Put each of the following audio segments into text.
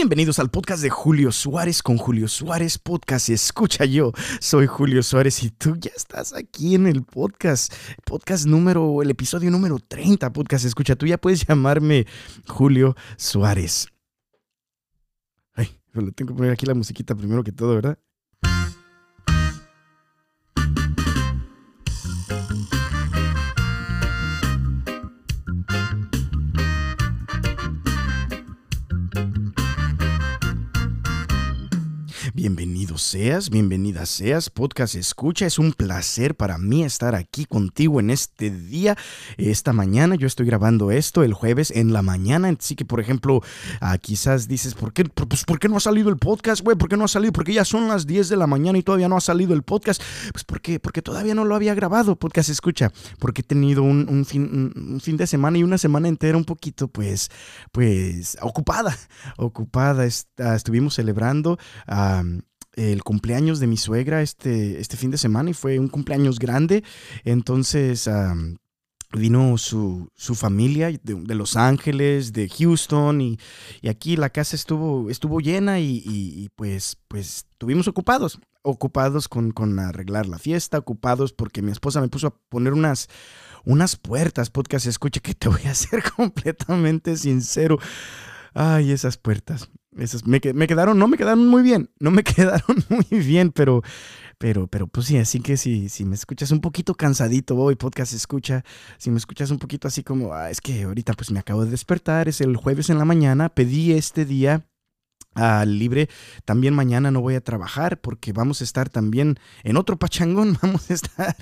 Bienvenidos al podcast de Julio Suárez con Julio Suárez Podcast. Escucha yo, soy Julio Suárez y tú ya estás aquí en el podcast. Podcast número, el episodio número 30, podcast. Escucha, tú ya puedes llamarme Julio Suárez. Ay, tengo que poner aquí la musiquita primero que todo, ¿verdad? Seas, bienvenida seas, podcast escucha. Es un placer para mí estar aquí contigo en este día, esta mañana. Yo estoy grabando esto el jueves en la mañana. Así que, por ejemplo, ah, quizás dices, ¿por qué, pues, ¿por qué no ha salido el podcast, güey? ¿Por qué no ha salido? Porque ya son las 10 de la mañana y todavía no ha salido el podcast. Pues porque, porque todavía no lo había grabado, podcast escucha. Porque he tenido un, fin, fin de semana y una semana entera un poquito, pues, pues, ocupada. Ocupada. estuvimos celebrando el cumpleaños de mi suegra este, este fin de semana y fue un cumpleaños grande. Entonces vino su, familia de, Los Ángeles, de Houston y, aquí la casa estuvo, estuvo llena y, pues, pues estuvimos ocupados, ocupados con, con, arreglar la fiesta, ocupados porque mi esposa me puso a poner unas, unas puertas, podcast, escuche que te voy a ser completamente sincero. Ay, esas puertas me, quedaron, no me quedaron muy bien, no me quedaron muy bien, pero, pero, pero pues sí, así que si, si me escuchas un poquito cansadito hoy, podcast escucha, si me escuchas un poquito así como, ah, es que ahorita pues me acabo de despertar, es el jueves en la mañana, pedí este día ah, libre. También mañana no voy a trabajar porque vamos a estar también en otro pachangón. Vamos a estar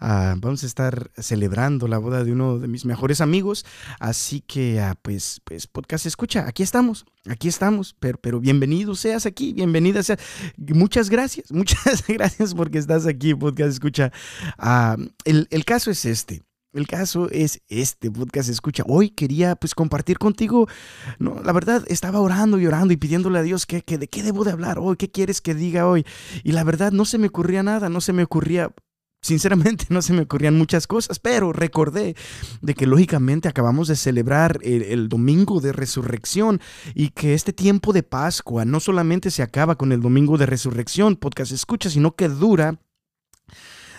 Ah, vamos a estar celebrando la boda de uno de mis mejores amigos. Así que, ah, pues, pues, podcast escucha, aquí estamos, aquí estamos, pero, pero bienvenido seas aquí, bienvenida seas. Muchas gracias, muchas gracias porque estás aquí, podcast escucha. Ah, el, el caso es este. El caso es este podcast escucha. Hoy quería pues compartir contigo, no, la verdad estaba orando y orando y pidiéndole a Dios que, de qué debo de hablar hoy, qué quieres que diga hoy. Y la verdad no se me ocurría nada, no se me ocurría Sinceramente no se me ocurrían muchas cosas, pero recordé de que lógicamente acabamos de celebrar el, domingo de resurrección y que este tiempo de Pascua no solamente se acaba con el domingo de resurrección, podcast escucha, sino que dura,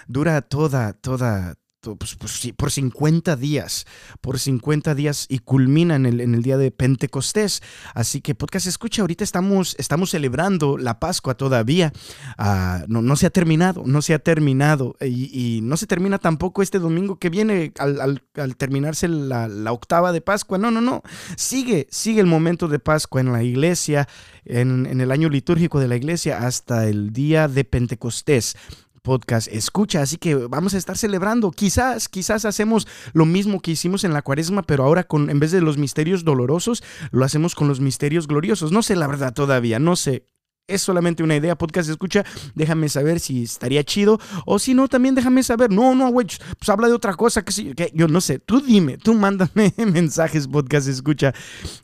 dura toda, toda, pues, pues por 50 días, por 50 días y culmina en el, día de Pentecostés. Así que podcast escucha, ahorita estamos, estamos celebrando la Pascua todavía. Ah, no, no, se ha terminado, no se ha terminado y, no se termina tampoco este domingo que viene al, terminarse la, octava de Pascua. No, no, no. Sigue, sigue el momento de Pascua en la iglesia, en el año litúrgico de la iglesia hasta el día de Pentecostés podcast escucha. Así que vamos a estar celebrando. Quizás, quizás hacemos lo mismo que hicimos en la cuaresma, pero ahora con, en vez de los misterios dolorosos, lo hacemos con los misterios gloriosos. No sé la verdad todavía, no sé. Es solamente una idea, podcast escucha, déjame saber si estaría chido o si no, también déjame saber. No, no, güey, pues habla de otra cosa que, que yo no sé. Tú dime, tú mándame mensajes, podcast escucha.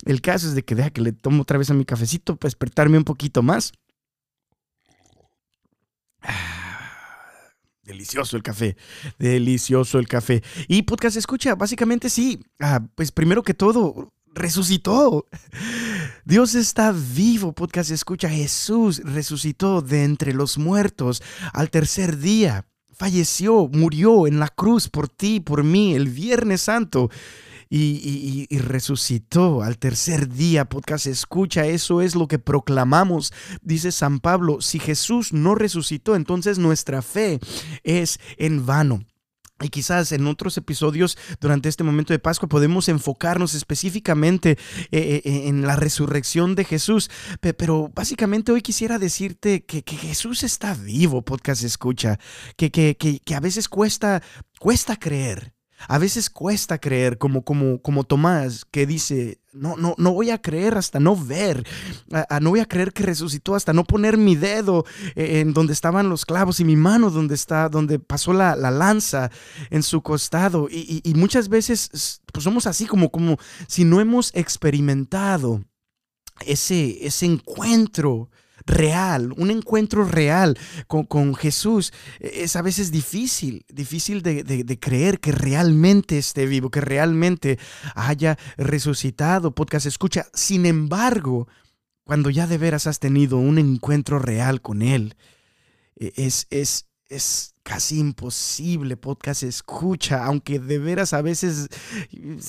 El caso es de que deja que le tomo otra vez a mi cafecito para despertarme un poquito más. Ah. Delicioso el café, delicioso el café. Y podcast escucha, básicamente sí, ah, pues primero que todo, resucitó. Dios está vivo, podcast escucha, Jesús resucitó de entre los muertos al tercer día. Falleció, murió en la cruz por ti, por mí, el Viernes Santo y, resucitó al tercer día. Podcast, escucha, eso es lo que proclamamos. Dice San Pablo, si Jesús no resucitó, entonces nuestra fe es en vano. Y quizás en otros episodios durante este momento de Pascua podemos enfocarnos específicamente eh, eh, eh, en la resurrección de Jesús. Pero básicamente hoy quisiera decirte que, Jesús está vivo, podcast escucha, que, a veces cuesta creer. A veces cuesta creer, como, como, como Tomás, que dice, no, no, no voy a creer hasta no ver, no voy a creer que resucitó hasta no poner mi dedo en donde estaban los clavos y mi mano donde está, donde pasó la, lanza en su costado. Y, y, muchas veces pues somos así como, como si no hemos experimentado ese, ese encuentro real, un encuentro real con, Jesús, es a veces difícil, difícil de, creer que realmente esté vivo, que realmente haya resucitado. Podcast escucha, sin embargo, cuando ya de veras has tenido un encuentro real con Él, e, es, es, es casi imposible podcast escucha, aunque de veras a veces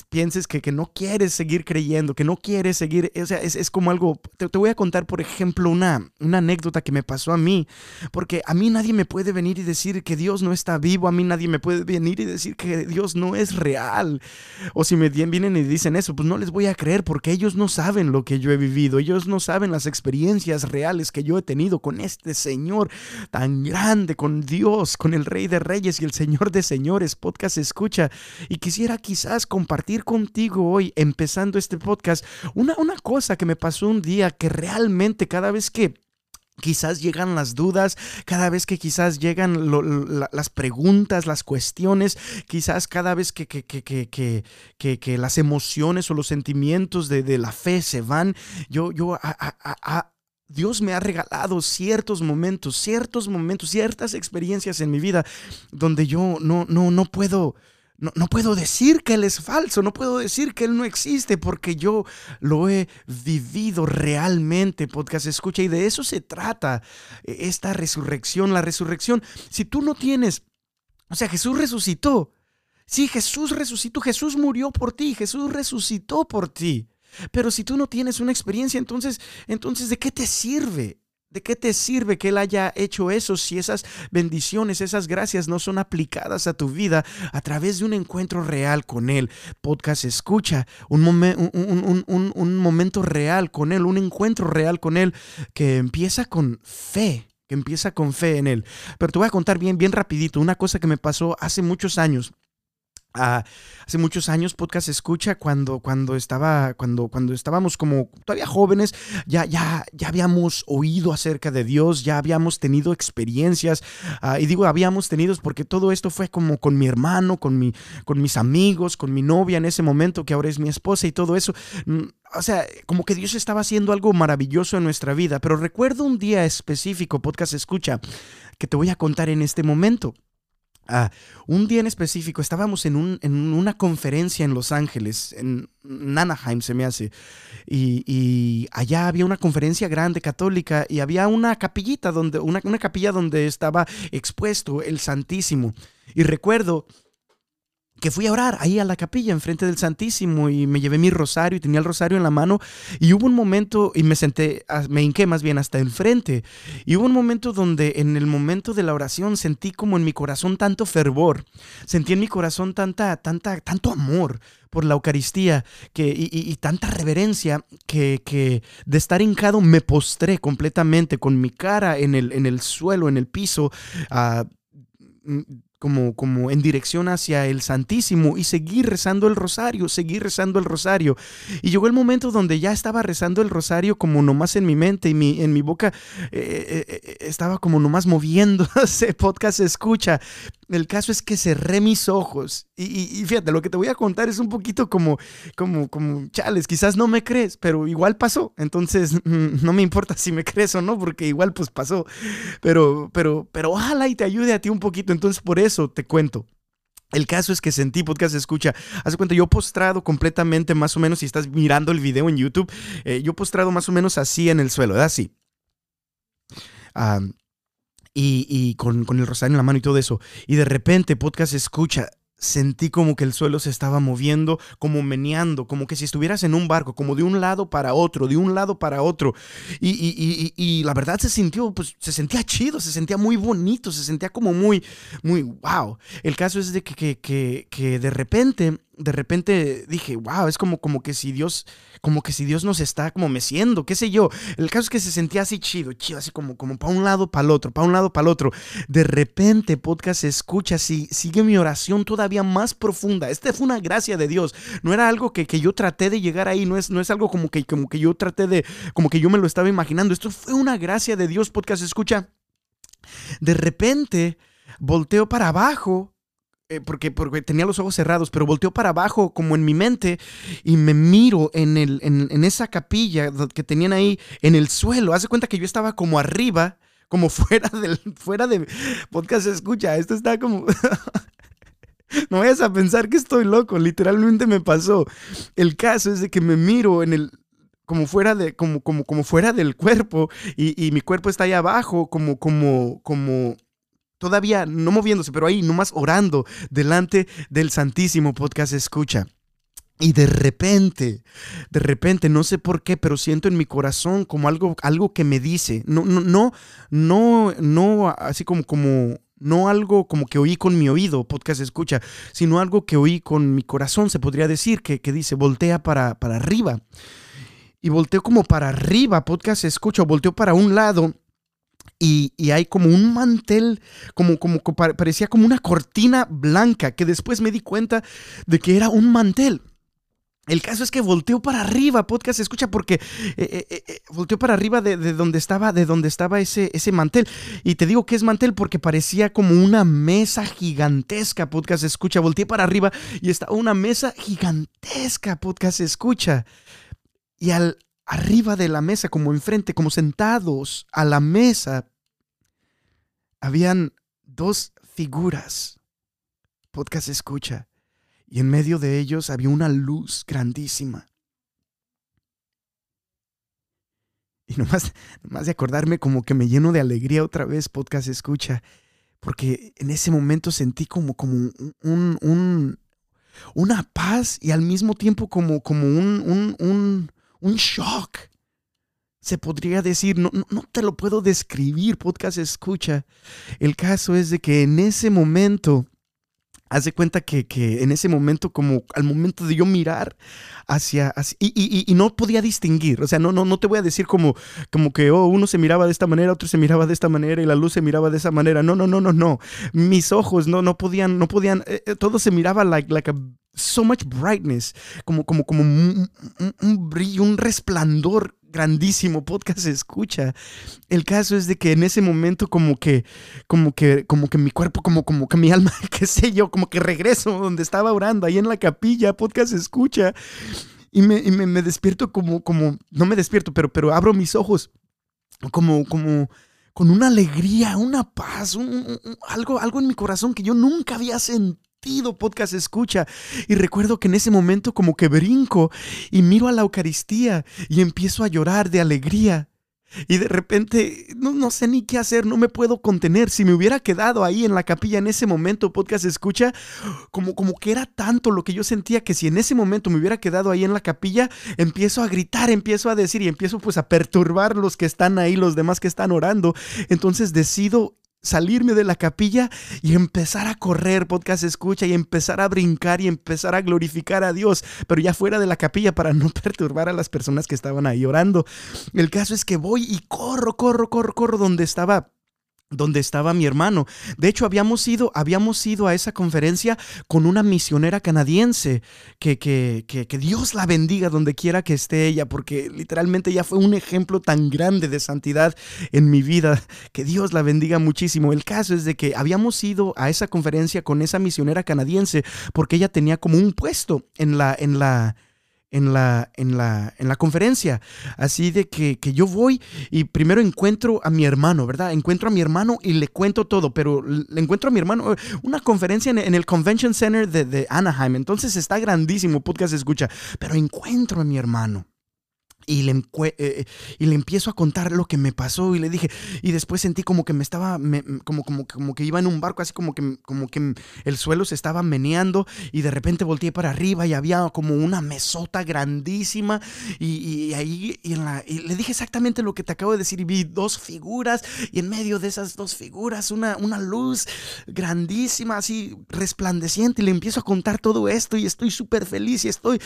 pienses que, que no quieres seguir creyendo, que no quieres seguir, o sea, es, es como algo, te, te, voy a contar por ejemplo una, una anécdota que me pasó a mí, porque a mí nadie me puede venir y decir que Dios no está vivo, a mí nadie me puede venir y decir que Dios no es real, o si me vienen y dicen eso, pues no les voy a creer porque ellos no saben lo que yo he vivido, ellos no saben las experiencias reales que yo he tenido con este Señor tan grande, con Dios, con el Rey de Reyes y el Señor de Señores, podcast escucha. Y quisiera quizás compartir contigo hoy, empezando este podcast, una, una cosa que me pasó un día que realmente cada vez que Quizás llegan las dudas, cada vez que quizás llegan las preguntas, las cuestiones, quizás cada vez que, que, que, que las emociones o los sentimientos de, de, la fe se van, yo, yo a, a, Dios me ha regalado ciertos momentos, ciertos momentos, ciertas experiencias en mi vida donde yo no, no, no puedo, no, no, puedo decir que Él es falso, no puedo decir que Él no existe porque yo lo he vivido realmente, podcast escucha, y de eso se trata esta resurrección, la resurrección. Si tú no tienes, o sea, Jesús resucitó. Sí, Jesús resucitó, Jesús murió por ti, Jesús resucitó por ti. Pero si tú no tienes una experiencia, entonces, entonces, ¿de qué te sirve? ¿De qué te sirve que Él haya hecho eso si esas bendiciones, esas gracias no son aplicadas a tu vida a través de un encuentro real con Él? Podcast escucha, un, un, un, un momento real con Él, un encuentro real con Él que empieza con fe, que empieza con fe en Él. Pero te voy a contar bien, bien rapidito, una cosa que me pasó hace muchos años. Uh, hace muchos años podcast escucha cuando cuando estaba cuando cuando estábamos como todavía jóvenes ya ya ya habíamos oído acerca de Dios ya habíamos tenido experiencias uh, y digo habíamos tenido porque todo esto fue como con mi hermano con mi con mis amigos con mi novia en ese momento que ahora es mi esposa y todo eso mm, o sea, como que Dios estaba haciendo algo maravilloso en nuestra vida, pero recuerdo un día específico, podcast escucha, que te voy a contar en este momento. Un día en específico estábamos en, un, en, una conferencia en Los Ángeles, en Anaheim se me hace, y, allá había una conferencia grande católica y había una capillita donde, una capilla donde estaba expuesto el Santísimo. Y recuerdo que fui a orar ahí a la capilla enfrente del Santísimo y me llevé mi rosario y tenía el rosario en la mano y hubo un momento y me senté, me hinqué más bien hasta enfrente y hubo un momento donde en el momento de la oración sentí como en mi corazón tanto fervor, sentí en mi corazón tanta, tanta, tanto amor por la Eucaristía que, y, y, tanta reverencia que, que, de estar hincado me postré completamente con mi cara en el, en el suelo, en el piso. Como, como en dirección hacia el Santísimo y seguir rezando el rosario, seguir rezando el rosario. Y llegó el momento donde ya estaba rezando el rosario como nomás en mi mente y mi, en mi boca eh, eh, estaba como nomás moviéndose, podcast escucha. El caso es que cerré mis ojos y, y, y, fíjate, lo que te voy a contar es un poquito como, como, como, chales, quizás no me crees, pero igual pasó. Entonces, no me importa si me crees o no, porque igual pues pasó. Pero, pero, pero ojalá y te ayude a ti un poquito. Entonces, por eso te cuento. El caso es que sentí podcast escucha. Hace cuenta, yo postrado completamente, más o menos, si estás mirando el video en YouTube, eh, yo postrado más o menos así en el suelo. Así. Um, y, con, el rosario en la mano y todo eso. Y de repente, podcast escucha, sentí como que el suelo se estaba moviendo, como meneando, como que si estuvieras en un barco, como de un lado para otro, de un lado para otro. Y, y, y, la verdad se sintió, pues se sentía chido, se sentía muy bonito, se sentía como muy, muy wow. El caso es de que, que, que de repente de repente dije, wow, es como, como que si Dios, como que si Dios nos está como meciendo, qué sé yo. El caso es que se sentía así chido, chido, así como, como para un lado, para el otro, un lado, el otro. De repente, podcast escucha, si, sigue mi oración todavía más profunda. Esta fue una gracia de Dios. No era algo que, que yo traté de llegar ahí, no es, no es algo como que, como que yo traté de, como que yo me lo estaba imaginando. Esto fue una gracia de Dios, podcast escucha. De repente, volteo para abajo eh, porque, porque, tenía los ojos cerrados, pero volteó para abajo como en mi mente y me miro en, el, en, esa capilla que tenían ahí en el suelo. Hace cuenta que yo estaba como arriba, como fuera del fuera de podcast escucha. Esto está como no vayas a pensar que estoy loco, literalmente me pasó. El caso es de que me miro en el como fuera de, como, como, como fuera del cuerpo y, y mi cuerpo está ahí abajo, como, como, como todavía no moviéndose, pero ahí nomás orando delante del Santísimo Podcast Escucha. Y de repente, de repente, no sé por qué, pero siento en mi corazón como algo, algo que me dice, no, no, no, no, no, así como, como, no algo como que oí con mi oído, podcast escucha, sino algo que oí con mi corazón, se podría decir, que, que dice, voltea para, para arriba. Y volteo como para arriba, podcast escucha, volteo para un lado y, hay como un mantel, como, como, parecía como una cortina blanca, que después me di cuenta de que era un mantel. El caso es que volteó para arriba, podcast, escucha, porque eh, eh, eh, volteó para arriba de, donde estaba, de donde estaba ese, ese mantel. Y te digo que es mantel porque parecía como una mesa gigantesca, podcast, escucha. Volteé para arriba y estaba una mesa gigantesca, podcast, escucha. Y al arriba de la mesa, como enfrente, como sentados a la mesa, habían dos figuras. Podcast escucha. Y en medio de ellos había una luz grandísima. Y nomás, nomás de acordarme como que me lleno de alegría otra vez, podcast escucha. Porque en ese momento sentí como, como un, un, una paz y al mismo tiempo como, como un, un un shock. Se podría decir, no, no, te lo puedo describir, podcast escucha. El caso es de que en ese momento, haz de cuenta que, en ese momento, como al momento de yo mirar hacia, y, no podía distinguir, o sea, no, no, no te voy a decir como, como que oh, uno se miraba de esta manera, otro se miraba de esta manera y la luz se miraba de esa manera. No, no, no, no, no. Mis ojos no, no podían, no podían, eh, eh, todo se miraba like, like a so much brightness, como, como, como un, brillo, un resplandor grandísimo podcast escucha. El caso es de que en ese momento como que, como que, como que mi cuerpo, como, como que mi alma, qué sé yo, como que regreso donde estaba orando, ahí en la capilla, podcast escucha. Y me, me, despierto como, como, no me despierto, pero, pero abro mis ojos como, como, con una alegría, una paz, algo, algo en mi corazón que yo nunca había sentido podcast escucha. Y recuerdo que en ese momento como que brinco y miro a la Eucaristía y empiezo a llorar de alegría. Y de repente no, no, sé ni qué hacer, no me puedo contener. Si me hubiera quedado ahí en la capilla en ese momento, podcast escucha, como, como que era tanto lo que yo sentía que si en ese momento me hubiera quedado ahí en la capilla, empiezo a gritar, empiezo a decir y empiezo pues a perturbar los que están ahí, los demás que están orando. Entonces decido salirme de la capilla y empezar a correr, podcast escucha, y empezar a brincar y empezar a glorificar a Dios, pero ya fuera de la capilla para no perturbar a las personas que estaban ahí orando. El caso es que voy y corro, corro, corro, corro donde estaba donde estaba mi hermano. De hecho, habíamos ido, habíamos ido a esa conferencia con una misionera canadiense. Que, que, que, Dios la bendiga donde quiera que esté ella, porque literalmente ella fue un ejemplo tan grande de santidad en mi vida. Que Dios la bendiga muchísimo. El caso es de que habíamos ido a esa conferencia con esa misionera canadiense porque ella tenía como un puesto en la, en la, en la, en la, en la conferencia. Así de que, yo voy y primero encuentro a mi hermano, ¿verdad? Encuentro a mi hermano y le cuento todo, pero le encuentro a mi hermano, una conferencia en, el Convention Center de, de Anaheim. Entonces está grandísimo, podcast escucha, pero encuentro a mi hermano y le, eh, eh, y le empiezo a contar lo que me pasó y le dije, y después sentí como que me estaba, como, como, como que iba en un barco, así como que, como que el suelo se estaba meneando y de repente volteé para arriba y había como una mesota grandísima y, ahí y le dije exactamente lo que te acabo de decir y vi dos figuras y en medio de esas dos figuras una, una luz grandísima, así resplandeciente y le empiezo a contar todo esto y estoy súper feliz y estoy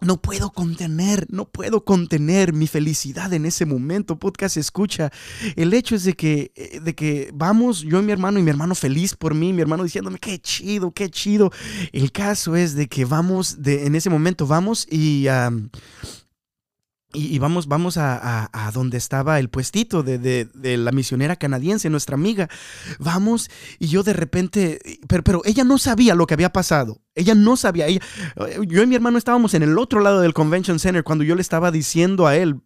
no puedo contener, no puedo contener mi felicidad en ese momento. Podcast escucha. El hecho es de que, eh, de que vamos, yo y mi hermano, y mi hermano feliz por mí, mi hermano diciéndome, qué chido, qué chido. El caso es de que vamos, de, en ese momento vamos y y, vamos, vamos a, a, donde estaba el puestito de, de, la misionera canadiense, nuestra amiga. Vamos y yo de repente, pero, pero ella no sabía lo que había pasado. Ella no sabía. Ella, yo y mi hermano estábamos en el otro lado del Convention Center cuando yo le estaba diciendo a él,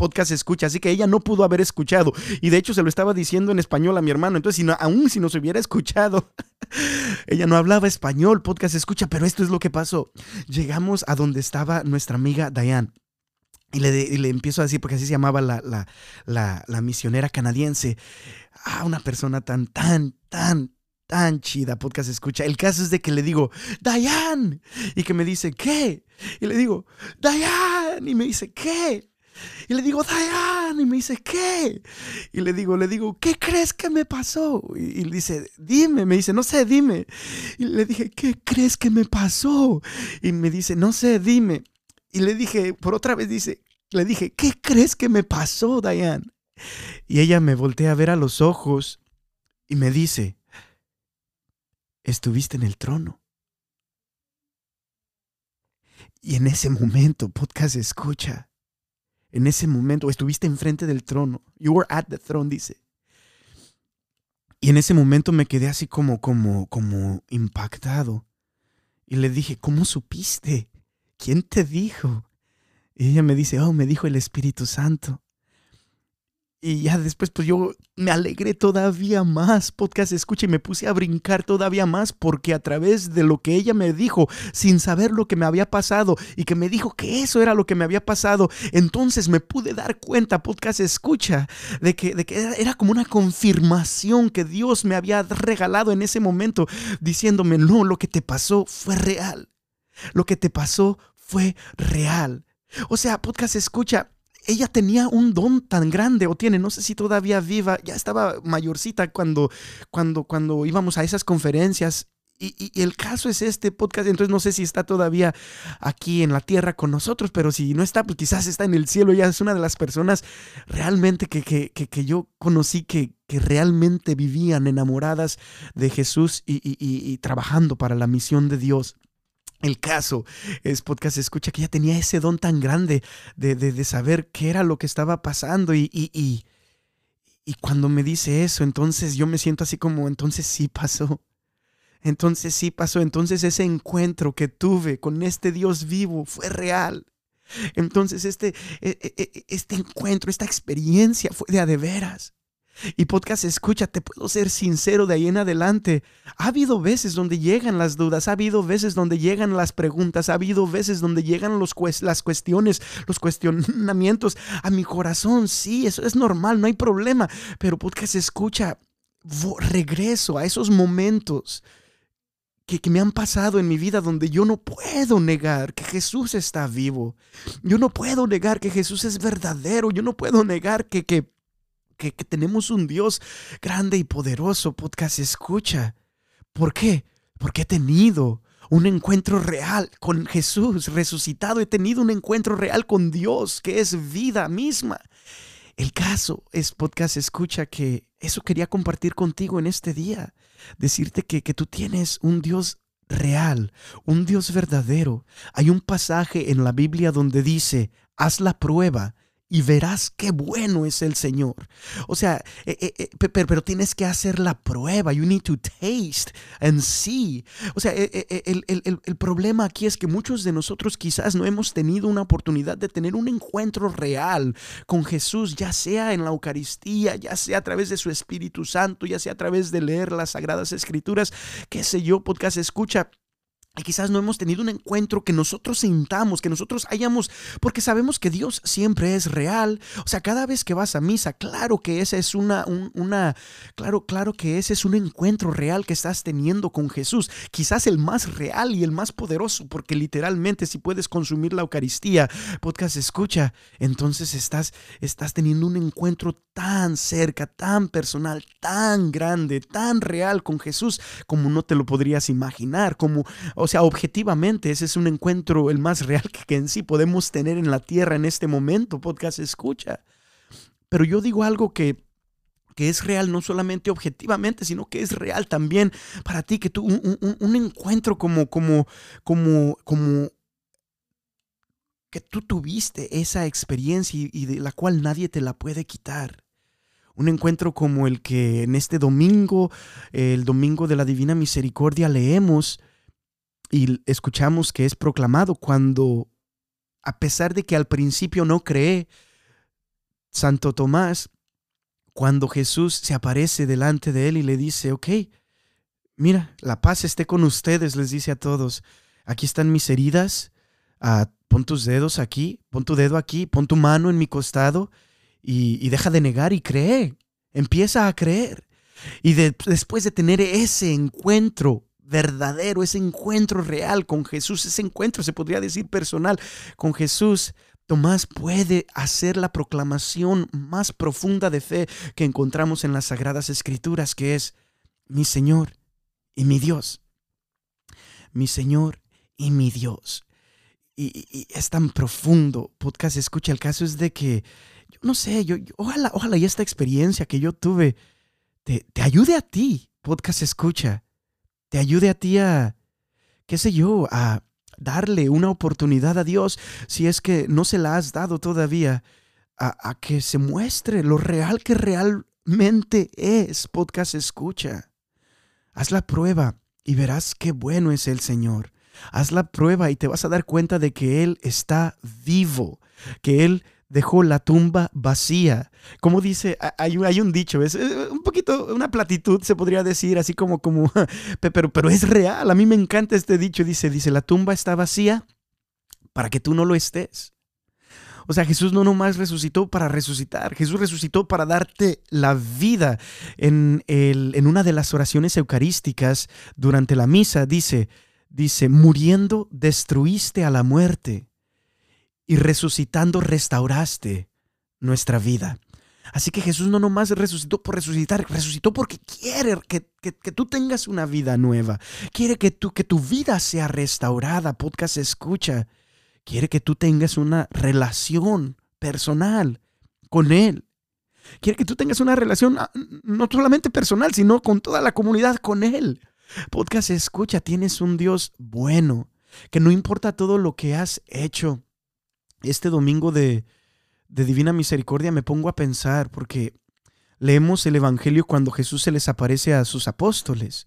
podcast escucha, así que ella no pudo haber escuchado. Y de hecho se lo estaba diciendo en español a mi hermano. Entonces, si no, aún si nos hubiera escuchado, ella no hablaba español, podcast escucha, pero esto es lo que pasó. Llegamos a donde estaba nuestra amiga Diane. Y le, le, empiezo a decir, porque así se llamaba la, la, la, la misionera canadiense, ah, una persona tan, tan, tan, tan chida, podcast escucha. El caso es de que le digo, Diane, y que me dice, ¿qué? Y le digo, Diane, y me dice, ¿qué? Y le digo, Diane, y me dice, ¿qué? Y le digo, le digo, ¿qué crees que me pasó? Y, y dice, dime, me dice, no sé, dime. Y le dije, ¿qué crees que me pasó? Y me dice, no sé, dime. Y le dije, por otra vez dice, le dije, ¿qué crees que me pasó, Diane? Y ella me voltea a ver a los ojos y me dice, estuviste en el trono. Y en ese momento, podcast escucha, en ese momento estuviste enfrente del trono. You were at the throne, dice. Y en ese momento me quedé así como, como, como impactado. Y le dije, ¿cómo supiste? ¿Quién te dijo? Y ella me dice, oh, me dijo el Espíritu Santo. Y ya después, pues yo me alegré todavía más, podcast escucha, y me puse a brincar todavía más porque a través de lo que ella me dijo, sin saber lo que me había pasado y que me dijo que eso era lo que me había pasado, entonces me pude dar cuenta, podcast escucha, de que, de que era, como una confirmación que Dios me había regalado en ese momento, diciéndome, no, lo que te pasó fue real. Lo que te pasó fue real. O sea, podcast escucha, ella tenía un don tan grande, o tiene, no sé si todavía viva, ya estaba mayorcita cuando, cuando, cuando íbamos a esas conferencias. Y, el caso es este podcast, entonces no sé si está todavía aquí en la tierra con nosotros, pero si no está, pues quizás está en el cielo, ya es una de las personas realmente que, que, que, yo conocí que, que realmente vivían enamoradas de Jesús y trabajando para la misión de Dios. El caso es podcast escucha que ella tenía ese don tan grande de, de, saber qué era lo que estaba pasando y, y, y, y cuando me dice eso, entonces yo me siento así como, entonces sí pasó. Entonces sí pasó. Entonces ese encuentro que tuve con este Dios vivo fue real. Entonces este, e, e, e, este encuentro, esta experiencia fue de a de veras. Y podcast, escúchate, puedo ser sincero de ahí en adelante. Ha habido veces donde llegan las dudas, ha habido veces donde llegan las preguntas, ha habido veces donde llegan los las cuestiones, los cuestionamientos a mi corazón. Sí, eso es normal, no hay problema. Pero podcast, escucha, regreso a esos momentos que, que, me han pasado en mi vida donde yo no puedo negar que Jesús está vivo. Yo no puedo negar que Jesús es verdadero. Yo no puedo negar que, que que, tenemos un Dios grande y poderoso, podcast escucha. ¿Por qué? Porque he tenido un encuentro real con Jesús resucitado. He tenido un encuentro real con Dios, que es vida misma. El caso es, podcast, escucha que eso quería compartir contigo en este día. Decirte que, que tú tienes un Dios real, un Dios verdadero. Hay un pasaje en la Biblia donde dice, haz la prueba y verás qué bueno es el Señor. O sea, eh, eh, eh, pero, tienes que hacer la prueba. You need to taste and see. O sea, el, el, problema aquí es que muchos de nosotros quizás no hemos tenido una oportunidad de tener un encuentro real con Jesús, ya sea en la Eucaristía, ya sea a través de su Espíritu Santo, ya sea a través de leer las Sagradas Escrituras, qué sé yo, podcast escucha. Y quizás no hemos tenido un encuentro que nosotros sintamos, que nosotros hayamos, porque sabemos que Dios siempre es real. O sea, cada vez que vas a misa, claro que esa es una, una, claro, claro que ese es un encuentro real que estás teniendo con Jesús. Quizás el más real y el más poderoso, porque literalmente si puedes consumir la Eucaristía, podcast escucha, entonces estás, estás teniendo un encuentro tan cerca, tan personal, tan grande, tan real con Jesús, como no te lo podrías imaginar, como o sea, objetivamente, ese es un encuentro el más real que, en sí podemos tener en la tierra en este momento, podcast escucha. Pero yo digo algo que que es real no solamente objetivamente, sino que es real también para ti, que tú, un, encuentro como, como, como, como, que tú tuviste esa experiencia y, de la cual nadie te la puede quitar. Un encuentro como el que en este domingo, el domingo de la Divina Misericordia, leemos y escuchamos que es proclamado cuando, a pesar de que al principio no cree, Santo Tomás, cuando Jesús se aparece delante de él y le dice, ok, mira, la paz esté con ustedes, les dice a todos, aquí están mis heridas, ah, pon tus dedos aquí, pon tu dedo aquí, pon tu mano en mi costado y, deja de negar y cree. Empieza a creer. Y después de tener ese encuentro verdadero, ese encuentro real con Jesús, ese encuentro se podría decir personal con Jesús, Tomás puede hacer la proclamación más profunda de fe que encontramos en las Sagradas Escrituras, que es mi Señor y mi Dios. Mi Señor y mi Dios. Y, es tan profundo, podcast, escucha, el caso es de que, yo no sé, yo, ojalá, ojalá y esta experiencia que yo tuve te, te ayude a ti, podcast, escucha, te ayude a ti a, qué sé yo, a darle una oportunidad a Dios si es que no se la has dado todavía, a, que se muestre lo real que realmente es. Podcast escucha. Haz la prueba y verás qué bueno es el Señor. Haz la prueba y te vas a dar cuenta de que Él está vivo, que Él dejó la tumba vacía. Como dice, hay, hay un dicho, es un poquito, una platitud se podría decir, así como, como, pero, pero es real. A mí me encanta este dicho, dice, dice, la tumba está vacía para que tú no lo estés. O sea, Jesús no nomás resucitó para resucitar, Jesús resucitó para darte la vida. En, el, en una de las oraciones eucarísticas durante la misa dice, dice, muriendo destruiste a la muerte y resucitando restauraste nuestra vida. Así que Jesús no nomás resucitó por resucitar, resucitó porque quiere que, tú tengas una vida nueva. Quiere que, tú, que tu vida sea restaurada. Podcast escucha. Quiere que tú tengas una relación personal con Él. Quiere que tú tengas una relación ah, no solamente personal, sino con toda la comunidad, con Él. Podcast escucha, tienes un Dios bueno, que no importa todo lo que has hecho, este domingo de, Divina Misericordia me pongo a pensar, porque leemos el Evangelio cuando Jesús se les aparece a sus apóstoles.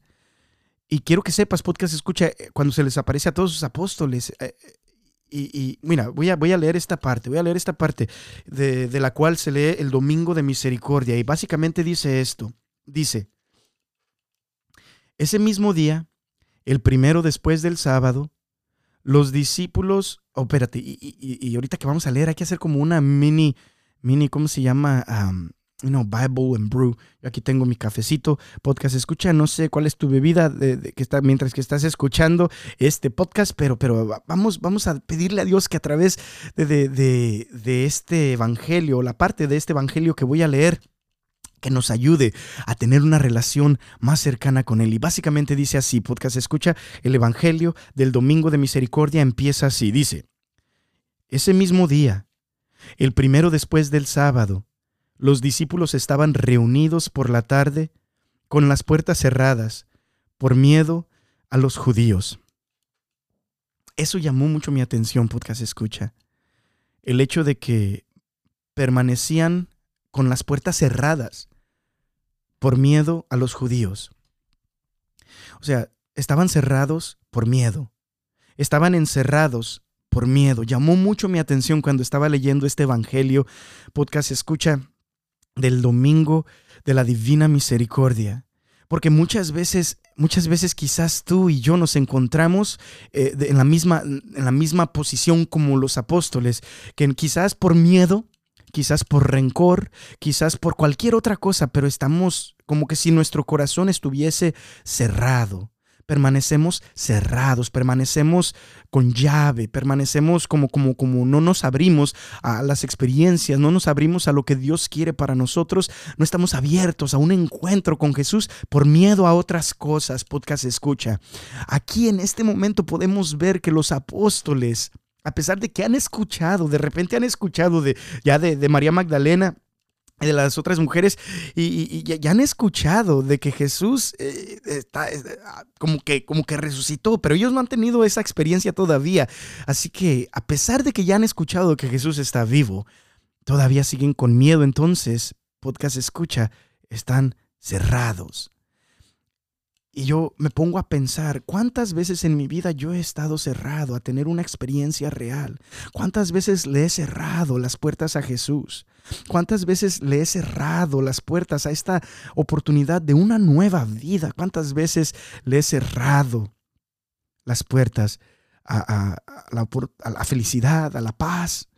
Y quiero que sepas, podcast, escucha, eh, cuando se les aparece a todos sus apóstoles. Eh, y, mira, voy a, voy a leer esta parte, voy a leer esta parte de, de la cual se lee el Domingo de Misericordia. Y básicamente dice esto. Dice, ese mismo día, el primero después del sábado, los discípulos, oh, espérate, y, ahorita que vamos a leer hay que hacer como una mini, mini, ¿cómo se llama? Um, Bible and Brew. Yo aquí tengo mi cafecito, podcast escucha, no sé cuál es tu bebida de, que está, mientras que estás escuchando este podcast, pero, pero vamos, vamos a pedirle a Dios que a través de, de este evangelio, la parte de este evangelio que voy a leer, que nos ayude a tener una relación más cercana con Él. Y básicamente dice así, podcast escucha, el Evangelio del Domingo de Misericordia empieza así, dice, ese mismo día, el primero después del sábado, los discípulos estaban reunidos por la tarde con las puertas cerradas por miedo a los judíos. Eso llamó mucho mi atención, podcast escucha. El hecho de que permanecían con las puertas cerradas por miedo a los judíos. O sea, estaban cerrados por miedo. Estaban encerrados por miedo. Llamó mucho mi atención cuando estaba leyendo este Evangelio, podcast escucha del domingo de la Divina Misericordia. Porque muchas veces, muchas veces quizás tú y yo nos encontramos eh, en, la misma, en la misma posición como los apóstoles, que quizás por miedo quizás por rencor, quizás por cualquier otra cosa, pero estamos como que si nuestro corazón estuviese cerrado. Permanecemos cerrados, permanecemos con llave, permanecemos como, como, como no nos abrimos a las experiencias, no nos abrimos a lo que Dios quiere para nosotros, no estamos abiertos a un encuentro con Jesús por miedo a otras cosas. Podcast escucha. Aquí en este momento podemos ver que los apóstoles a pesar de que han escuchado, de repente han escuchado de, ya de, María Magdalena, y de las otras mujeres y, ya han escuchado de que Jesús eh, está ah, como que como que resucitó, pero ellos no han tenido esa experiencia todavía. Así que a pesar de que ya han escuchado que Jesús está vivo, todavía siguen con miedo. Entonces, podcast escucha, están cerrados. Y yo me pongo a pensar, ¿cuántas veces en mi vida yo he estado cerrado a tener una experiencia real? ¿Cuántas veces le he cerrado las puertas a Jesús? ¿Cuántas veces le he cerrado las puertas a esta oportunidad de una nueva vida? ¿Cuántas veces le he cerrado las puertas a, la, a la felicidad, a la paz.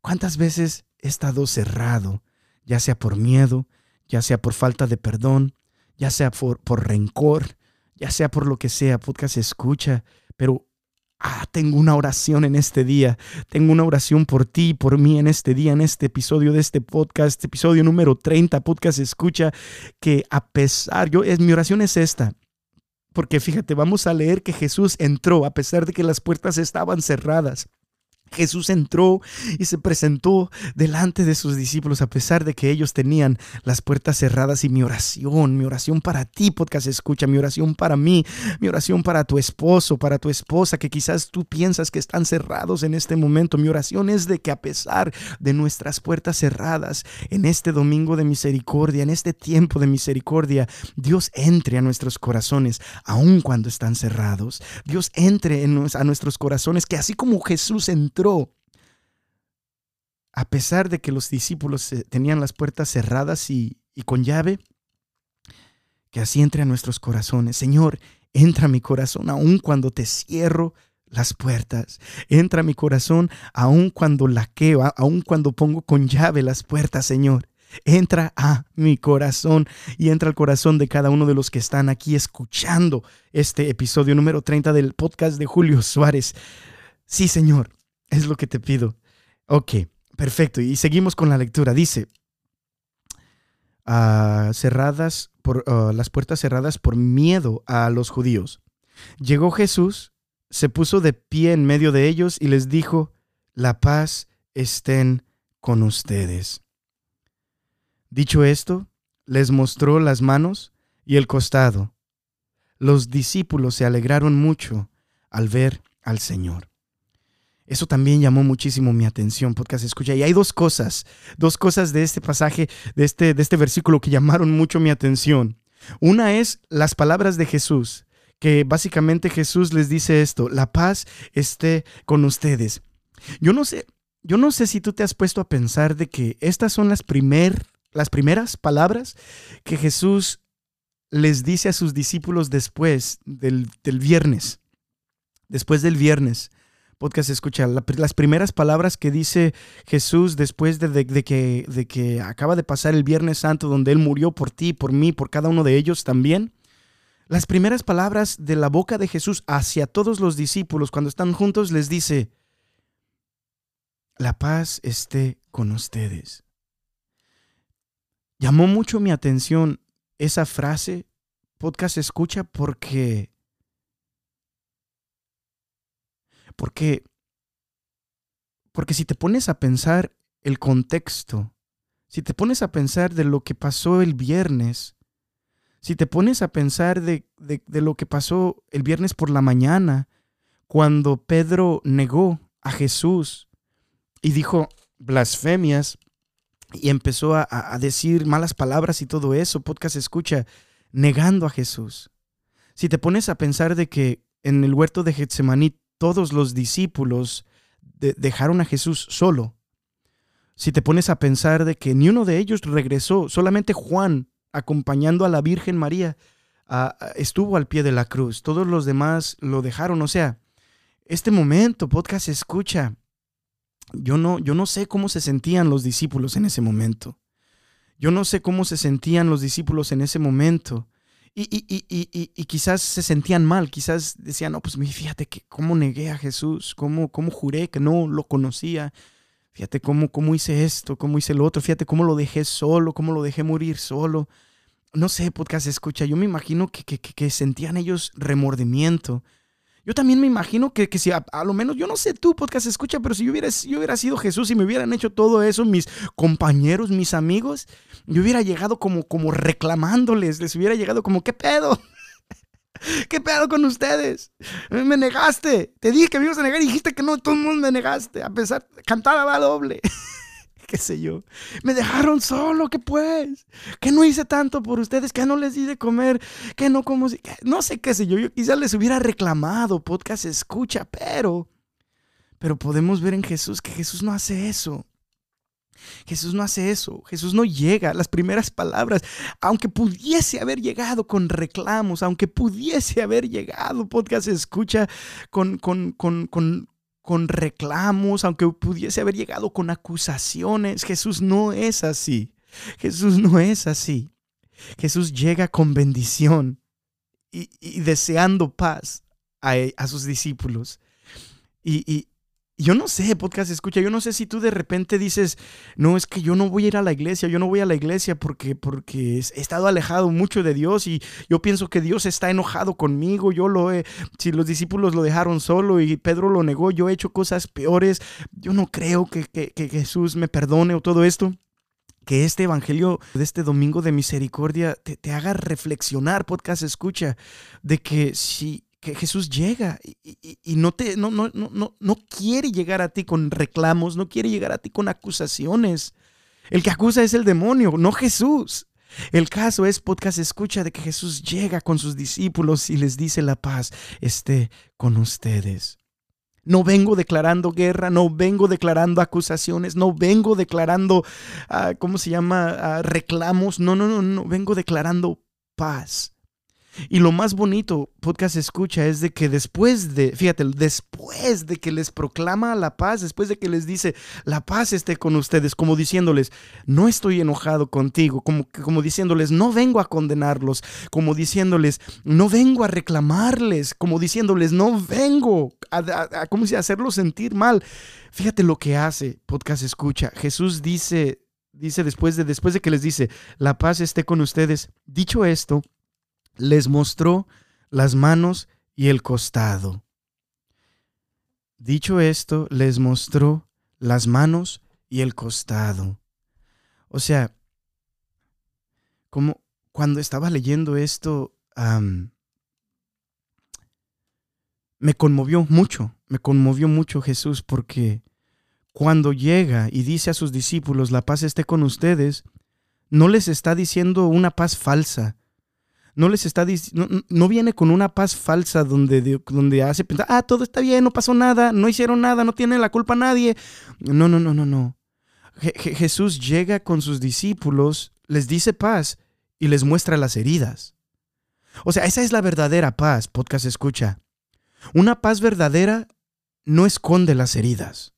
¿Cuántas veces he estado cerrado, ya sea por miedo, ya sea por falta de perdón, ya sea por, por rencor, ya sea por lo que sea, podcast escucha, pero Ah, tengo una oración en este día. Tengo una oración por ti, por mí en este día, en este episodio de este podcast, episodio número 30, podcast escucha, que a pesar, yo, es, mi oración es esta. Porque fíjate, vamos a leer que Jesús entró a pesar de que las puertas estaban cerradas. Jesús entró y se presentó delante de sus discípulos a pesar de que ellos tenían las puertas cerradas y mi oración, mi oración para ti, podcast escucha, mi oración para mí, mi oración para tu esposo, para tu esposa, que quizás tú piensas que están cerrados en este momento. Mi oración es de que a pesar de nuestras puertas cerradas, en este domingo de misericordia, en este tiempo de misericordia, Dios entre a nuestros corazones, aun cuando están cerrados. Dios entre a nuestros corazones, que así como Jesús entró, a pesar de que los discípulos eh, tenían las puertas cerradas y, con llave, que así entre a nuestros corazones. Señor, entra a mi corazón aun cuando te cierro las puertas. Entra a mi corazón aun cuando laqueo, aun cuando pongo con llave las puertas, Señor. Entra a mi corazón y entra al corazón de cada uno de los que están aquí escuchando este episodio número 30 del podcast de Julio Suárez. Sí, Señor, es lo que te pido. Ok, perfecto. Y seguimos con la lectura. Dice, ah, cerradas por ah, las puertas cerradas por miedo a los judíos. Llegó Jesús, se puso de pie en medio de ellos y les dijo, la paz estén con ustedes. Dicho esto, les mostró las manos y el costado. Los discípulos se alegraron mucho al ver al Señor. Eso también llamó muchísimo mi atención, podcast escucha. Y hay dos cosas, dos cosas de este pasaje, de este, de este versículo que llamaron mucho mi atención. Una es las palabras de Jesús, que básicamente Jesús les dice esto, la paz esté con ustedes. Yo no sé, yo no sé si tú te has puesto a pensar de que estas son las, primer, las primeras palabras que Jesús les dice a sus discípulos después del, del viernes. Después del viernes podcast escucha las primeras palabras que dice Jesús después de, que, de que acaba de pasar el Viernes Santo, donde Él murió por ti, por mí, por cada uno de ellos también. Las primeras palabras de la boca de Jesús hacia todos los discípulos cuando están juntos les dice, la paz esté con ustedes. Llamó mucho mi atención esa frase, podcast escucha, porque Porque, porque si te pones a pensar el contexto, si te pones a pensar de lo que pasó el viernes, si te pones a pensar de, de, lo que pasó el viernes por la mañana, cuando Pedro negó a Jesús y dijo blasfemias y empezó a, a, decir malas palabras y todo eso, podcast escucha, negando a Jesús. Si te pones a pensar de que en el huerto de Getsemaní todos los discípulos dejaron a Jesús solo. Si te pones a pensar de que ni uno de ellos regresó, solamente Juan, acompañando a la Virgen María, estuvo al pie de la cruz. Todos los demás lo dejaron. O sea, este momento, podcast escucha. Yo no, yo no sé cómo se sentían los discípulos en ese momento. Yo no sé cómo se sentían los discípulos en ese momento. Y, quizás se sentían mal, quizás decían, no, pues fíjate que cómo negué a Jesús, cómo, cómo juré que no lo conocía, fíjate cómo, cómo hice esto, cómo hice lo otro, fíjate cómo lo dejé solo, cómo lo dejé morir solo. No sé, podcast escucha, yo me imagino que, que, que sentían ellos remordimiento, yo también me imagino que, si a, lo menos, yo no sé tú, podcast escucha, pero si yo hubiera, yo hubiera sido Jesús y me hubieran hecho todo eso, mis compañeros, mis amigos, yo hubiera llegado como, como reclamándoles, les hubiera llegado como, ¿qué pedo? ¿Qué pedo con ustedes? Me negaste. Te dije que me ibas a negar y dijiste que no, todo el mundo me negaste. A pesar, cantaba va doble. qué sé yo. Me dejaron solo, ¿qué pues? Que no hice tanto por ustedes, que no les di de comer, que no como, no sé qué sé yo. Yo quizás les hubiera reclamado, podcast escucha, pero, pero podemos ver en Jesús que Jesús no hace eso. Jesús no hace eso, Jesús no llega. Las primeras palabras, aunque pudiese haber llegado con reclamos, aunque pudiese haber llegado, podcast escucha, con, con, con, con, con reclamos, aunque pudiese haber llegado con acusaciones, Jesús no es así. Jesús no es así. Jesús llega con bendición y, deseando paz a, a sus discípulos. Y, y, yo no sé, podcast escucha, yo no sé si tú de repente dices, no, es que yo no voy a ir a la iglesia, yo no voy a la iglesia porque, porque he estado alejado mucho de Dios y yo pienso que Dios está enojado conmigo, yo lo he, si los discípulos lo dejaron solo y Pedro lo negó, yo he hecho cosas peores, yo no creo que, que Jesús me perdone o todo esto que este evangelio de este domingo de misericordia te, te, haga reflexionar, podcast escucha, de que si que Jesús llega y, no, te, no, no, no, no quiere llegar a ti con reclamos, no quiere llegar a ti con acusaciones. El que acusa es el demonio, no Jesús. El caso es, podcast escucha, de que Jesús llega con sus discípulos y les dice la paz esté con ustedes. No vengo declarando guerra, no vengo declarando acusaciones, no vengo declarando, ah, ¿cómo se llama?, ah, reclamos. No, no, no, no, vengo declarando paz. Y lo más bonito, podcast escucha, es de que después de, fíjate, después de que les proclama la paz, después de que les dice, la paz esté con ustedes, como diciéndoles, no estoy enojado contigo, como, como diciéndoles, no vengo a condenarlos, como diciéndoles, no vengo a reclamarles, como diciéndoles, no vengo a, a, a hacerlos sentir mal. Fíjate lo que hace, podcast escucha. Jesús dice, dice después de, después de que les dice, la paz esté con ustedes. Dicho esto, les mostró las manos y el costado. Dicho esto, les mostró las manos y el costado. O sea, como cuando estaba leyendo esto, me conmovió mucho, me conmovió mucho Jesús porque cuando llega y dice a sus discípulos, la paz esté con ustedes, no les está diciendo una paz falsa, no les está no, no viene con una paz falsa donde, donde hace pensar, ah, todo está bien, no pasó nada, no hicieron nada, no tiene la culpa nadie. No, no, no, no, no. Jesús llega con sus discípulos, les dice paz y les muestra las heridas. O sea, esa es la verdadera paz, podcast escucha. Una paz verdadera no esconde las heridas.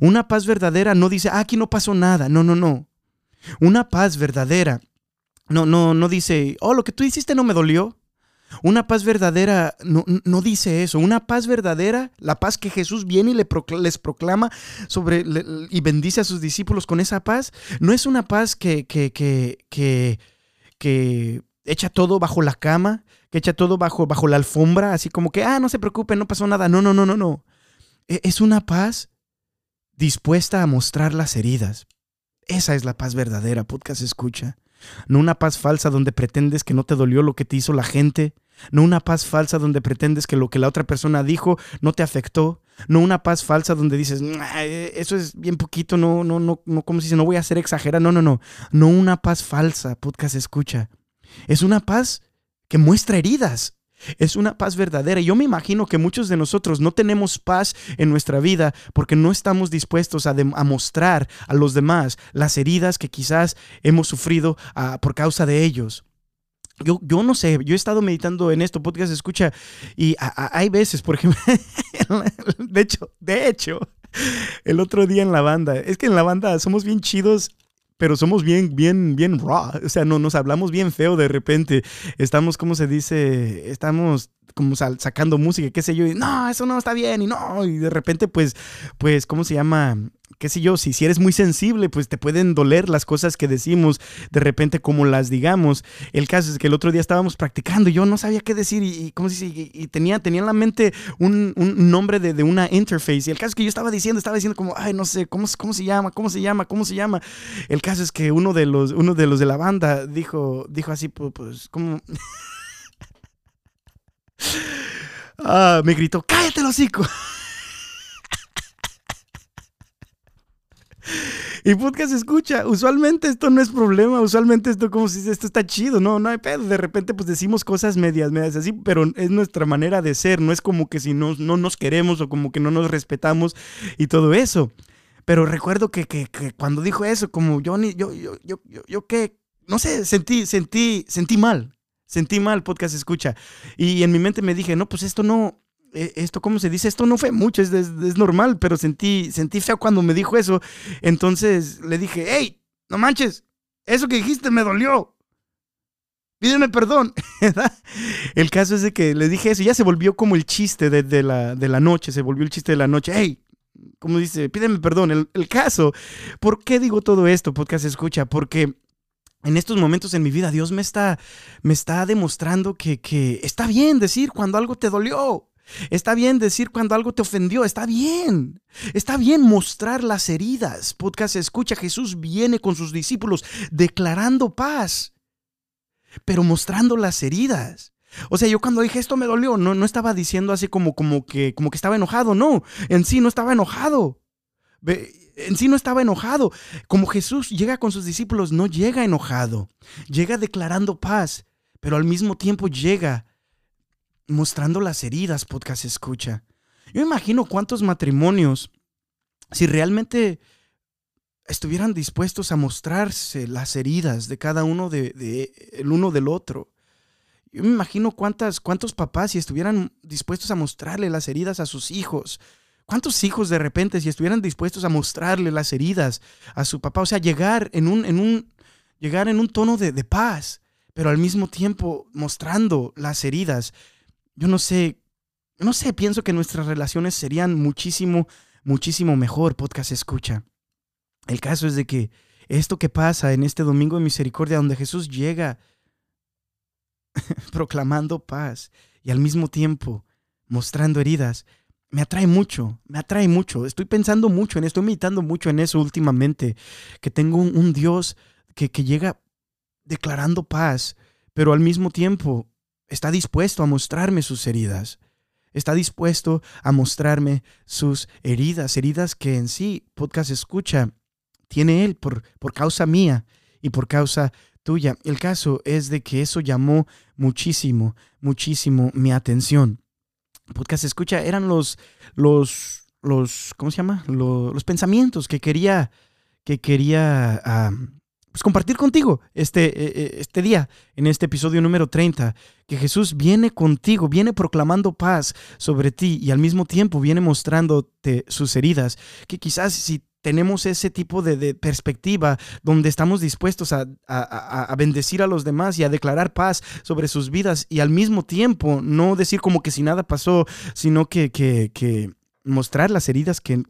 Una paz verdadera no dice, ah, aquí no pasó nada. No, no, no. Una paz verdadera no, no, no dice, oh, lo que tú hiciste no me dolió. Una paz verdadera no, no dice eso. Una paz verdadera, la paz que Jesús viene y le les proclama sobre y bendice a sus discípulos con esa paz, no es una paz que, que, que, que, que echa todo bajo la cama, que echa todo bajo, bajo la alfombra, así como que, ah, no se preocupe, no pasó nada. No, no, no, no, no. E, es una paz dispuesta a mostrar las heridas. Esa es la paz verdadera, podcast escucha. No una paz falsa donde pretendes que no te dolió lo que te hizo la gente. No una paz falsa donde pretendes que lo que la otra persona dijo no te afectó. No una paz falsa donde dices, eh, eso es bien poquito, no, no, no, no, como si dice, no voy a ser exagerado. No, no, no. No una paz falsa, podcast escucha. Es una paz que muestra heridas. Es una paz verdadera. Yo me imagino que muchos de nosotros no tenemos paz en nuestra vida porque no estamos dispuestos a, mostrar a los demás las heridas que quizás hemos sufrido ah, por causa de ellos. Yo, yo, no sé, yo he estado meditando en esto, podcast escucha, y hay veces, por ejemplo, de hecho, de hecho, el otro día en la banda, es que en la banda somos bien chidos pero somos bien, bien, bien raw. O sea, no nos hablamos bien feo de repente. Estamos, ¿cómo se dice? Estamos como sacando música, qué sé yo, y no, eso no está bien, y no, y de repente, pues, pues, ¿cómo se llama? qué sé yo, si, si eres muy sensible, pues te pueden doler las cosas que decimos de repente como las digamos. El caso es que el otro día estábamos practicando y yo no sabía qué decir y, cómo se y, tenía, tenía en la mente un, un nombre de, de, una interface. Y el caso es que yo estaba diciendo, estaba diciendo como, ay, no sé, ¿cómo, cómo se llama? ¿Cómo se llama? ¿Cómo se llama? El caso es que uno de los, uno de, los de la banda dijo, dijo así, pues, pues como... ah, me gritó, cállate el hocico. Y podcast escucha, usualmente esto no es problema, usualmente esto como si esto está chido, no, no hay pedo, de repente pues decimos cosas medias, medias así, pero es nuestra manera de ser, no es como que si no, no nos queremos o como que no nos respetamos y todo eso. Pero recuerdo que, que, cuando dijo eso, como yo ni, yo, yo, yo, yo, yo qué, no sé, sentí, sentí, sentí mal. Sentí mal, podcast escucha. Y en mi mente me dije, no, pues esto no, e, esto, ¿cómo se dice? Esto no fue mucho, es, normal, pero sentí, sentí feo cuando me dijo eso. Entonces le dije, hey, no manches, eso que dijiste me dolió. Pídeme perdón. el caso es de que le dije eso, ya se volvió como el chiste de, la, de la noche, se volvió el chiste de la noche. Hey, como dice, pídeme perdón. El, el, caso, ¿por qué digo todo esto? Podcast escucha, porque en estos momentos en mi vida Dios me está, me está demostrando que, que está bien decir cuando algo te dolió. Está bien decir cuando algo te ofendió, está bien. Está bien mostrar las heridas. Podcast escucha, Jesús viene con sus discípulos declarando paz, pero mostrando las heridas. O sea, yo cuando dije esto me dolió, no, no estaba diciendo así como, como, que, como que estaba enojado, no, en sí no estaba enojado en sí no estaba enojado. Como Jesús llega con sus discípulos, no llega enojado, llega declarando paz, pero al mismo tiempo llega mostrando las heridas, podcast escucha. Yo imagino cuántos matrimonios, si realmente estuvieran dispuestos a mostrarse las heridas de cada uno de, el uno del otro. Yo me imagino cuántas, cuántos papás si estuvieran dispuestos a mostrarle las heridas a sus hijos, ¿Cuántos hijos de repente, si estuvieran dispuestos a mostrarle las heridas a su papá, o sea, llegar en un, en un, llegar en un tono de, de paz, pero al mismo tiempo mostrando las heridas, yo no sé, no sé, pienso que nuestras relaciones serían muchísimo, muchísimo mejor, podcast escucha. El caso es de que esto que pasa en este domingo de misericordia, donde Jesús llega proclamando paz y al mismo tiempo mostrando heridas, me atrae mucho, me atrae mucho. Estoy pensando mucho en esto, estoy meditando mucho en eso últimamente, que tengo un, Dios que, que llega declarando paz, pero al mismo tiempo está dispuesto a mostrarme sus heridas. Está dispuesto a mostrarme sus heridas, heridas que en sí, podcast escucha, tiene él por, por causa mía y por causa tuya. El caso es de que eso llamó muchísimo, muchísimo mi atención podcast escucha eran los, los, los, ¿cómo se llama? Los, pensamientos que quería, que quería pues compartir contigo este, e, e, este día, en este episodio número 30, que Jesús viene contigo, viene proclamando paz sobre ti y al mismo tiempo viene mostrándote sus heridas, que quizás si tenemos ese tipo de, perspectiva donde estamos dispuestos a, bendecir a los demás y a declarar paz sobre sus vidas y al mismo tiempo no decir como que si nada pasó, sino que, mostrar las heridas que,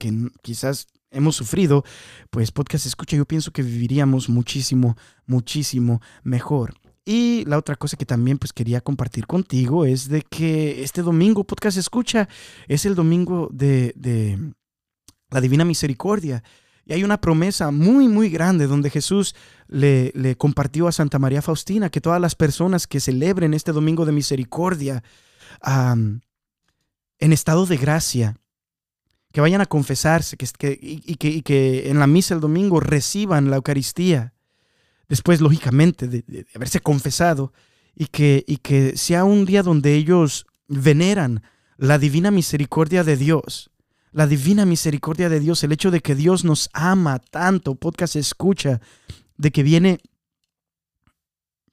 quizás hemos sufrido, pues podcast escucha, yo pienso que viviríamos muchísimo, muchísimo mejor. Y la otra cosa que también pues quería compartir contigo es de que este domingo podcast escucha es el domingo de la divina misericordia. Y hay una promesa muy, muy grande donde Jesús le, compartió a Santa María Faustina que todas las personas que celebren este domingo de misericordia en estado de gracia, que vayan a confesarse que, y, que, y, que, en la misa el domingo reciban la Eucaristía, después, lógicamente, de, de haberse confesado, y que, y que sea un día donde ellos veneran la divina misericordia de Dios la divina misericordia de Dios, el hecho de que Dios nos ama tanto, podcast escucha, de que viene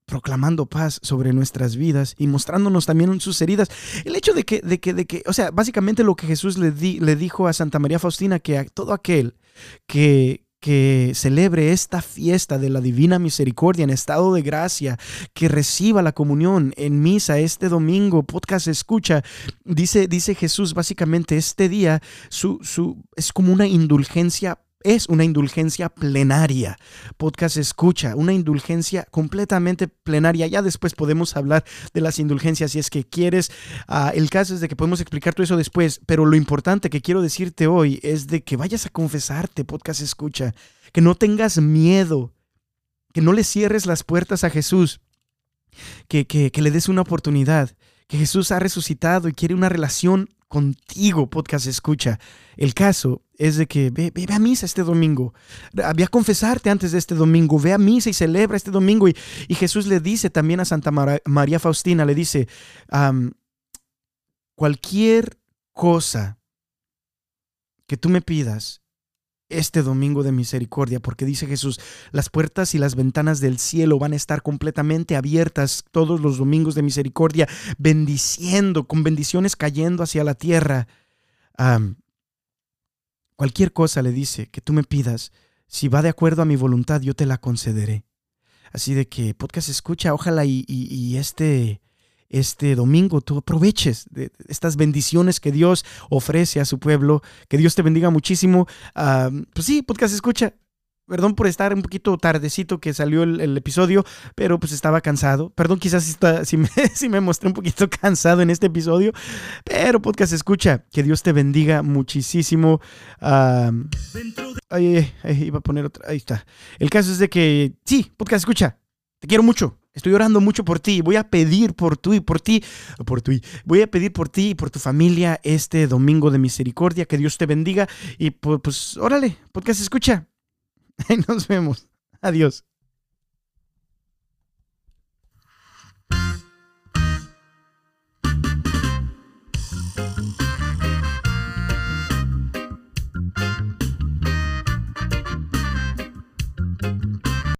proclamando paz sobre nuestras vidas y mostrándonos también sus heridas. El hecho de que, de que, de que o sea, básicamente lo que Jesús le, le dijo a Santa María Faustina, que a todo aquel que, que celebre esta fiesta de la Divina Misericordia en estado de gracia, que reciba la comunión en misa este domingo, podcast escucha, dice, dice Jesús básicamente este día su, su, es como una indulgencia es una indulgencia plenaria. Podcast escucha, una indulgencia completamente plenaria. Ya después podemos hablar de las indulgencias si es que quieres. Ah, el caso es de que podemos explicar todo eso después, pero lo importante que quiero decirte hoy es de que vayas a confesarte, podcast escucha, que no tengas miedo, que no le cierres las puertas a Jesús, que, que, que le des una oportunidad, que Jesús ha resucitado y quiere una relación contigo, podcast escucha. El caso es de que ve, a misa este domingo. Ve a confesarte antes de este domingo. Ve a misa y celebra este domingo. Y, Jesús le dice también a Santa María Faustina, le dice, cualquier cosa que tú me pidas este domingo de misericordia, porque dice Jesús, las puertas y las ventanas del cielo van a estar completamente abiertas todos los domingos de misericordia, bendiciendo, con bendiciones cayendo hacia la tierra. cualquier cosa le dice que tú me pidas, si va de acuerdo a mi voluntad, yo te la concederé. Así de que podcast escucha, ojalá y este este domingo tú aproveches de estas bendiciones que Dios ofrece a su pueblo. Que Dios te bendiga muchísimo. pues sí, podcast escucha. Perdón por estar un poquito tardecito que salió el, episodio, pero pues estaba cansado. Perdón quizás está, si, me, si, mostré un poquito cansado en este episodio, pero podcast escucha. Que Dios te bendiga muchísimo. ay, iba a poner otra. Ahí está. El caso es de que, sí, podcast escucha. Te quiero mucho. Estoy orando mucho por ti. Voy a pedir por tú y por ti, por ti. Voy a pedir por ti y por tu familia este domingo de misericordia. Que Dios te bendiga. Y pues, pues órale, podcast escucha. Ahí nos vemos. Adiós.